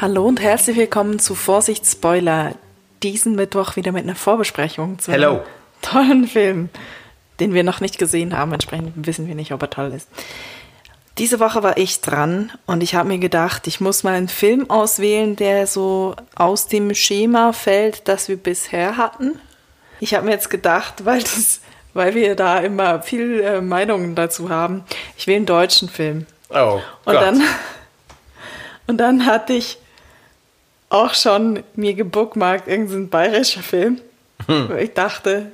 Hallo und herzlich willkommen zu Vorsicht Spoiler. Diesen Mittwoch wieder mit einer Vorbesprechung zu Hello. einem tollen Film, den wir noch nicht gesehen haben. Entsprechend wissen wir nicht, ob er toll ist. Diese Woche war ich dran und ich habe mir gedacht, ich muss mal einen Film auswählen, der so aus dem Schema fällt, das wir bisher hatten. Ich habe mir jetzt gedacht, weil, das, weil wir da immer viel äh, Meinungen dazu haben, ich will einen deutschen Film. Oh, Und Gott. dann, und dann hatte ich auch schon mir gebookmarkt irgendein bayerischer Film, wo ich dachte,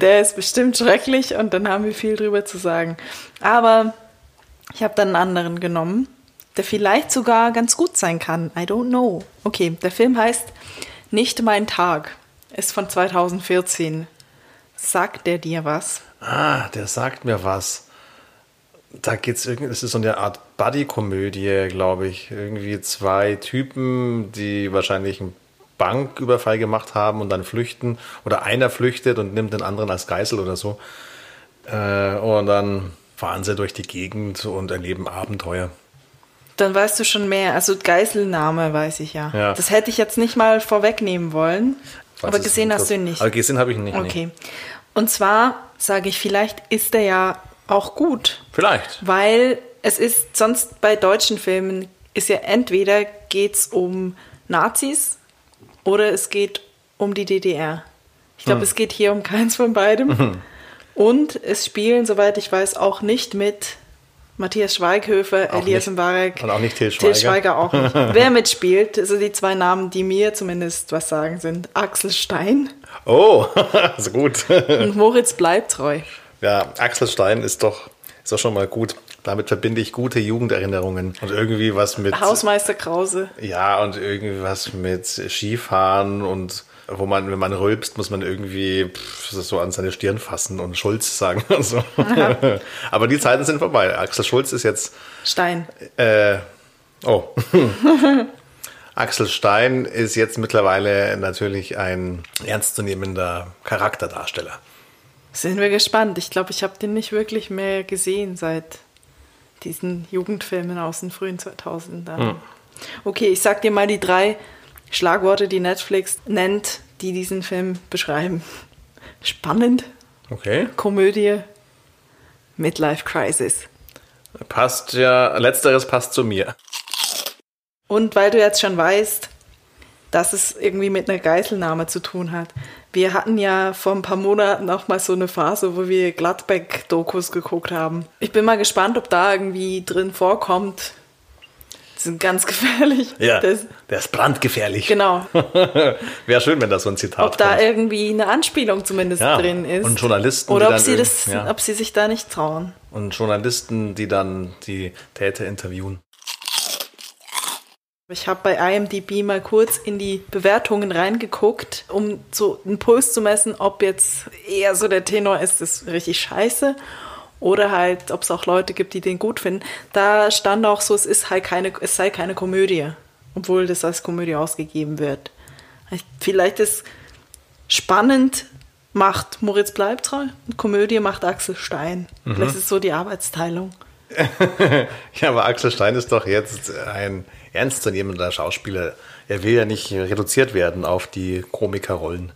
der ist bestimmt schrecklich und dann haben wir viel drüber zu sagen. Aber ich habe dann einen anderen genommen, der vielleicht sogar ganz gut sein kann. I don't know. Okay, der Film heißt Nicht mein Tag. Ist von 2014. Sagt der dir was? Ah, der sagt mir was. Da geht's irgendwie, das ist so eine Art Buddy-Komödie, glaube ich. Irgendwie zwei Typen, die wahrscheinlich einen Banküberfall gemacht haben und dann flüchten. Oder einer flüchtet und nimmt den anderen als Geisel oder so. Äh, und dann fahren sie durch die Gegend und erleben Abenteuer. Dann weißt du schon mehr. Also Geiselnahme weiß ich ja. Ja. Das hätte ich jetzt nicht mal vorwegnehmen wollen. Was aber gesehen hast du ihn nicht. Aber gesehen habe ich ihn nicht. Okay. Und zwar sage ich, vielleicht ist er ja auch gut. Vielleicht. Weil es ist sonst bei deutschen Filmen ist ja entweder geht's um Nazis oder es geht um die DDR. Ich glaube, es geht hier um keins von beidem. Und es spielen, soweit ich weiß, auch nicht mit Matthias Schweighöfer, Auch Elias. Mbarek. Und auch nicht Til Til Schweiger. Schweiger auch nicht. Wer mitspielt, also die zwei Namen, die mir zumindest was sagen, sind Axel Stein Oh, so gut. und Moritz Bleibtreu. Ja, Axel Stein ist doch, ist doch schon mal gut. Damit verbinde ich gute Jugenderinnerungen und irgendwie was mit. Hausmeister Krause. Ja, und irgendwie was mit Skifahren und wo man, wenn man rülpst, muss man irgendwie pff, so an seine Stirn fassen und Schulz sagen und so. Aber die Zeiten sind vorbei. Axel Schulz ist jetzt, Stein. äh, oh. Axel Stein ist jetzt mittlerweile natürlich ein ernstzunehmender Charakterdarsteller. Sind wir gespannt. Ich glaube, ich habe den nicht wirklich mehr gesehen seit diesen Jugendfilmen aus den frühen 2000ern. Okay, ich sag dir mal die drei Schlagworte, die Netflix nennt, die diesen Film beschreiben. Spannend, Okay. Komödie, Midlife Crisis. Passt ja, letzteres passt zu mir. Und weil du jetzt schon weißt, dass es irgendwie mit einer Geiselnahme zu tun hat. Wir hatten ja vor ein paar Monaten auch mal so eine Phase, wo wir Gladbeck-Dokus geguckt haben. Ich bin mal gespannt, ob da irgendwie drin vorkommt. Die sind ganz gefährlich. Ja, Das, der ist brandgefährlich. genau. Wäre schön, wenn da so ein Zitat Ob da kommt. irgendwie eine Anspielung zumindest Ja, drin ist. und Journalisten, Oder ob sie, das, ja. ob sie sich da nicht trauen. Und Journalisten, die dann die Täter interviewen. Ich habe bei IMDb mal kurz in die Bewertungen reingeguckt, um so einen Puls zu messen, ob jetzt eher so der Tenor ist, das ist richtig scheiße oder halt, ob es auch Leute gibt, die den gut finden. Da stand auch so, es ist halt keine, es sei keine Komödie, obwohl das als Komödie ausgegeben wird. Ich- Vielleicht ist spannend macht Moritz Bleibtreu und Komödie macht Axel Stein. Das ist so die Arbeitsteilung. Ja, aber Axel Stein ist doch jetzt ein ernstzunehmender Schauspieler. Er will ja nicht reduziert werden auf die Komikerrollen.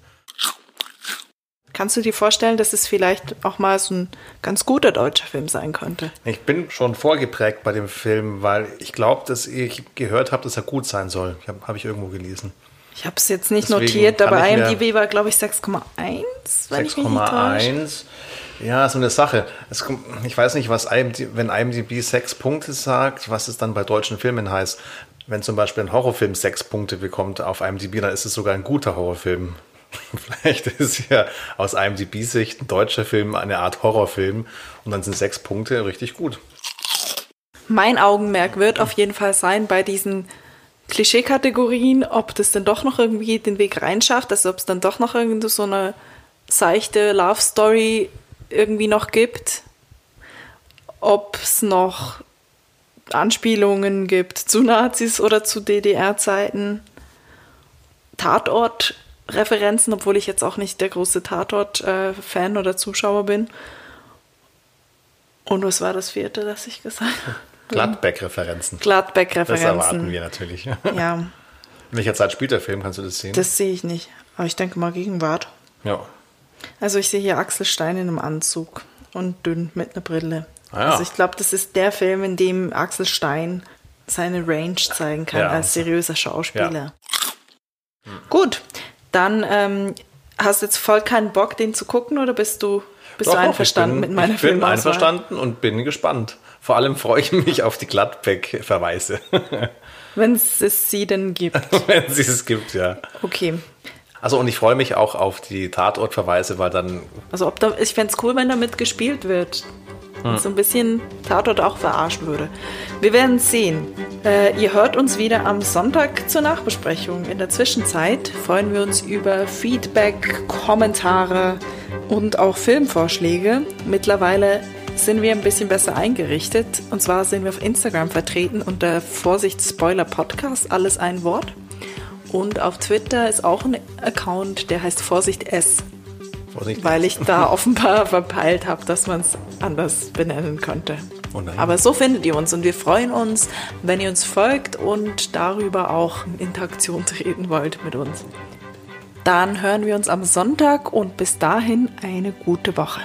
Kannst du dir vorstellen, dass es vielleicht auch mal so ein ganz guter deutscher Film sein könnte? Ich bin schon vorgeprägt bei dem Film, weil ich glaube, dass ich gehört habe, dass er gut sein soll. Habe hab ich irgendwo gelesen. Ich habe es jetzt nicht Deswegen notiert, aber IMDb war, glaube ich, 6,1, wenn ich mich nicht täusche. 6,1. Ja, so eine Sache. Es, ich weiß nicht, was IMDb, wenn IMDb sechs Punkte sagt, was es dann bei deutschen Filmen heißt. Wenn zum Beispiel ein Horrorfilm sechs Punkte bekommt auf IMDb, dann ist es sogar ein guter Horrorfilm. Vielleicht ist ja aus IMDb-Sicht ein deutscher Film eine Art Horrorfilm und dann sind sechs Punkte richtig gut. Mein Augenmerk wird auf jeden Fall sein bei diesen Klischee-Kategorien, ob das dann doch noch irgendwie den Weg reinschafft, also ob es dann doch noch irgendwie so eine seichte Love-Story irgendwie noch gibt, ob es noch Anspielungen gibt zu Nazis oder zu DDR-Zeiten, Tatort-Referenzen, obwohl ich jetzt auch nicht der große Tatort-Fan oder Zuschauer bin. Und was war das vierte, das ich gesagt habe? Gladbeck-Referenzen. Das Gladbeck-Referenzen. erwarten wir natürlich. Ja, In welcher Zeit spielt der Film? Kannst du das sehen? das sehe ich nicht. Aber ich denke mal Gegenwart. ja. Also ich sehe hier Axel Stein in einem Anzug und dünn mit einer Brille. Ah ja. Also ich glaube, das ist der Film, in dem Axel Stein seine Range zeigen kann Ja. als seriöser Schauspieler. Gut, dann ähm, hast du jetzt voll keinen Bock, den zu gucken oder bist du, bist Doch, du einverstanden ich bin, mit meiner Ich bin Filmauswahl? einverstanden und bin gespannt. Vor allem freue ich mich auf die Gladbeck-Verweise, Wenn es sie denn gibt. wenn es es gibt, ja. Okay. Also und ich freue mich auch auf die Tatortverweise, weil dann Also ob da, ich fände es cool, wenn damit gespielt wird. Und So ein bisschen Tatort auch verarscht würde. Wir werden sehen. Äh, ihr hört uns wieder am Sonntag zur Nachbesprechung. In der Zwischenzeit freuen wir uns über Feedback, Kommentare und auch Filmvorschläge. Mittlerweile sind wir ein bisschen besser eingerichtet. Und zwar sind wir auf Instagram vertreten unter Vorsicht Spoiler Podcast, alles ein Wort. Und auf Twitter ist auch ein Account, der heißt Vorsicht S Vorsicht. weil ich da offenbar verpeilt habe, dass man es anders benennen könnte. Oh. Aber so findet ihr uns und wir freuen uns, wenn ihr uns folgt und darüber auch in Interaktion treten wollt mit uns. Dann hören wir uns am Sonntag und bis dahin eine gute Woche.